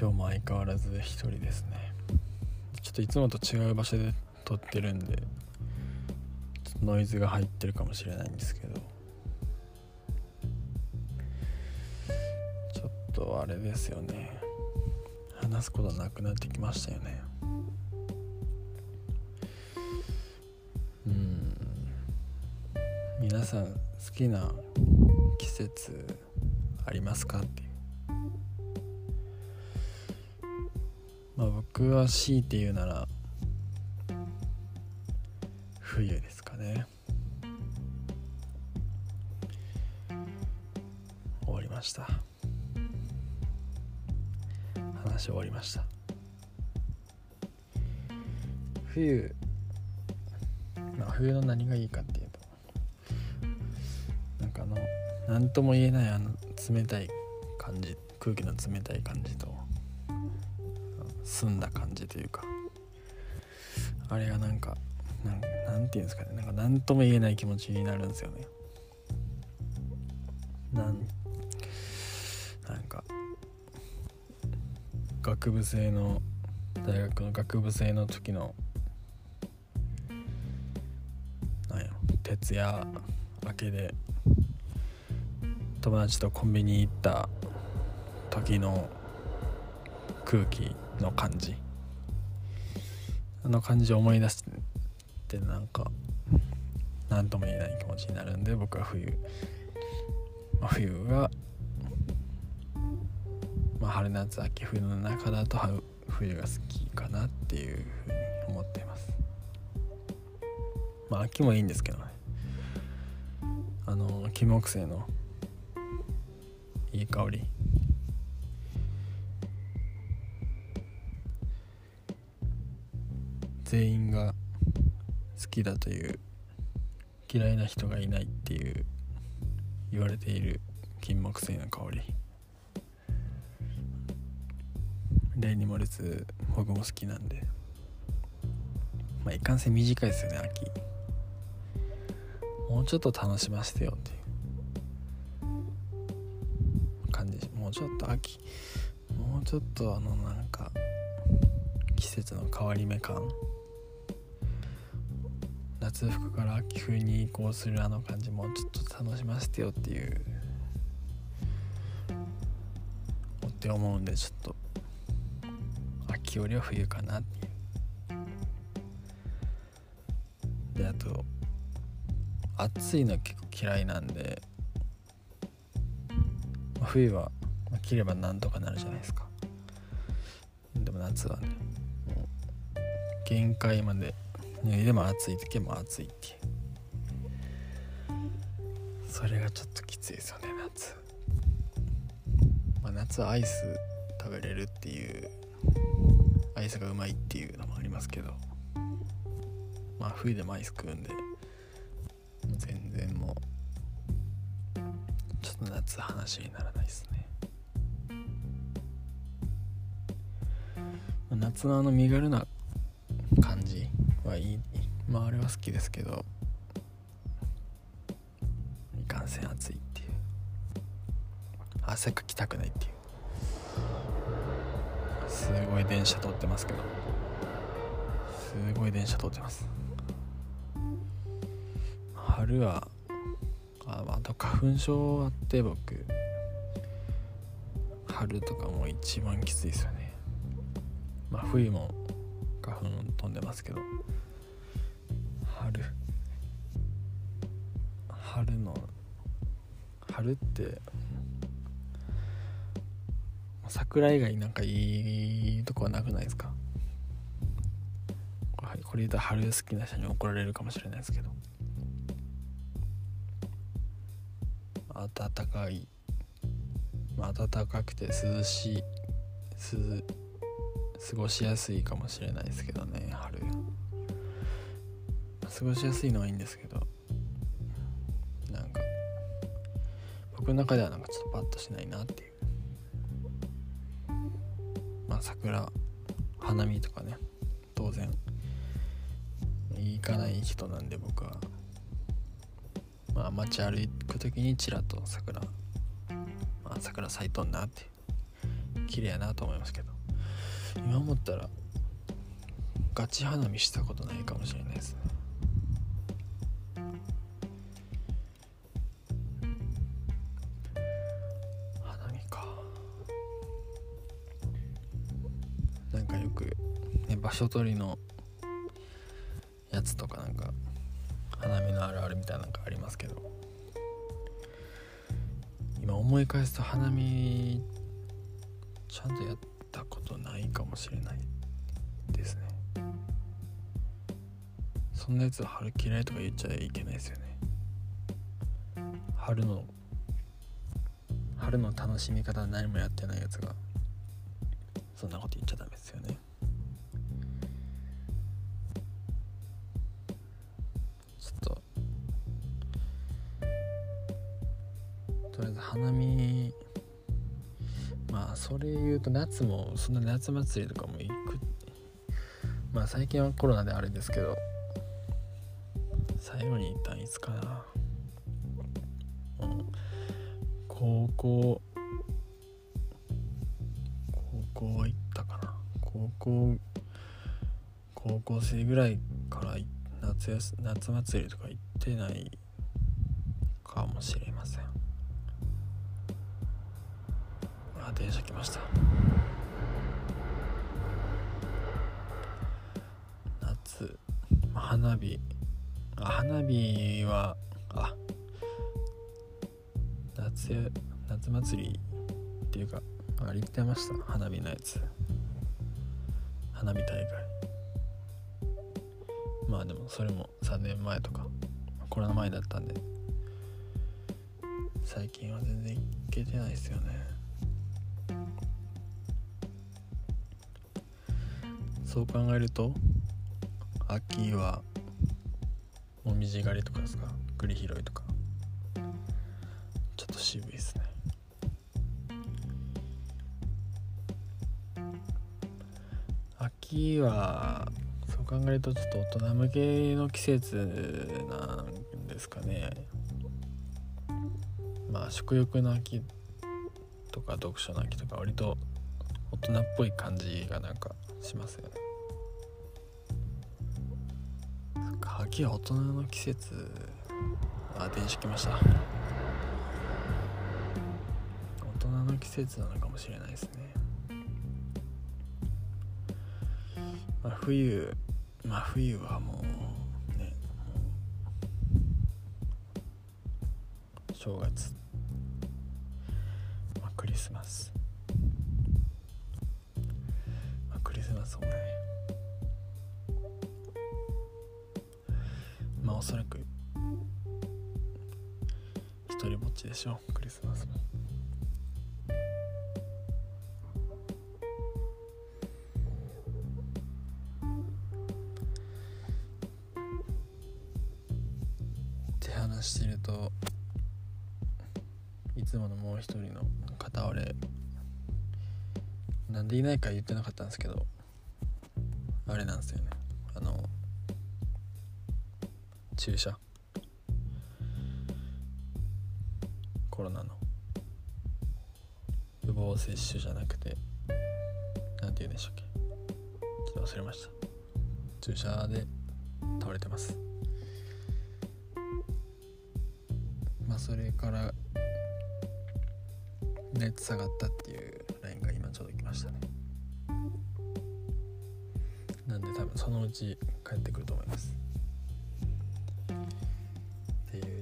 今日も相変わらず一人ですね。ちょっといつもと違う場所で撮ってるんでノイズが入ってるかもしれないんですけど。ちょっとあれですよね。話すことなくなってきましたよね。うん。皆さん好きな季節ありますかって。まあ僕は強いて言うなら冬ですかね。終わりました。話終わりました。冬まあ冬の何がいいかっていうとなんかあの何とも言えないあの冷たい感じ空気の冷たい感じと澄んだ感じというかあれがなんかなんなんていうんですかねなんか何とも言えない気持ちになるんですよね。なんなんか学部生の大学の学部生の時のなんや徹夜明けで友達とコンビニ行った時の空気の感じ。あの感じを思い出してなんか何とも言えない気持ちになるんで僕は冬、まあ、冬が、まあ、春夏秋冬の中だと冬が好きかなっていうふうに思っています。まあ秋もいいんですけどね。あの金木犀のいい香り。全員が好きだという嫌いな人がいないっていう言われている金木犀の香り。例に漏れず僕も好きなんで。まあいかんせん短いですよね秋。もうちょっと楽しませてよっていう。感じ。もうちょっと秋。もうちょっとあのなんか季節の変わり目感。夏服から秋冬に移行するあの感じもちょっと楽しませてよっていうって思うんでちょっと秋よりは冬かなって。いうであと暑いの結構嫌いなんで冬は着ればなんとかなるじゃないですか。でも夏はねもう限界まで脱いでも暑い時も暑いってそれがちょっときついですよね夏、まあ、夏はアイス食べれるっていうアイスがうまいっていうのもありますけど。まあ冬でもアイス食うんで全然もうちょっと夏話にならないですね。夏のあの身軽な感じはいいまああれは好きですけどいかんせん暑いっていう。汗かきたくないっていう。すごい電車通ってますけど。すごい電車通ってます。春はああと花粉症あって僕春とかも一番きついですよね。まあ冬も花粉飛んでますけど。春。春の春って桜以外なんかいいとこはなくないですか？これ言うと春好きな人に怒られるかもしれないですけど。暖かい。暖かくて涼しい。涼過ごしやすいかもしれないですけどね春。過ごしやすいのはいいんですけどなんか僕の中ではなんかちょっとパッとしないなっていう。まあ桜花見とかね当然行かない人なんで僕は。まあ街歩く時にちらっと桜まあ桜咲いとんなって綺麗やなと思いますけど。今思ったらガチ花見したことないかもしれないですね。花見か。なんかよく、ね、場所取りのやつとかなんか花見のあるあるみたいなのがありますけど。今思い返すと花見ちゃんとやったことないかもしれないですね。そんなやつは春嫌いとか言っちゃいけないですよね。春の春の楽しみ方何もやってないやつがそんなこと言っちゃダメですよね。ちょっととりあえず花見まあそれ言うと夏もそんな夏祭りとかも行く。まあ最近はコロナであれですけど最後に行ったんいつかな、高校高校は行ったかな。高校高校生ぐらいから夏夏祭りとか行ってないかもしれん。あ電車来ました。夏。花火。あ花火はあ。夏夏祭りっていうかあれ言ってました。花火のやつ。花火大会。まあでもそれも3年前とか。コロナ前だったんで。最近は全然行けてないですよね。そう考えると秋はもみじ狩りとかですか？栗拾いとか。ちょっと渋いですね。秋はそう考えるとちょっと大人向けの季節なんですかね。まあ食欲の秋とか読書の秋とか割と大人っぽい感じがなんかしますよね。秋は大人の季節あ電車来ました。大人の季節なのかもしれないですね、まあ、冬まあ冬はもうね正月、まあ、クリスマス、まあ、クリスマスもねおそらく。一人ぼっちでしょうクリスマスも。って話してるといつものもう一人の片割れなんでいないか言ってなかったんですけどあれなんですよね。注射。コロナの。予防接種じゃなくて。何て言うんでしたっけ。ちょっと忘れました。注射で倒れてます。まあそれから。熱下がったっていう。LINE が今ちょうど来ましたね。なんで多分そのうち帰ってくると思います。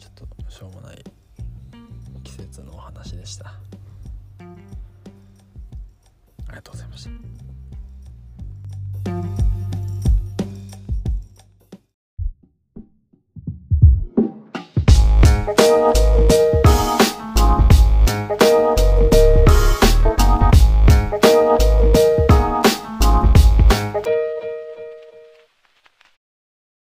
ちょっとしょうもない季節のお話でした。ありがとうございました。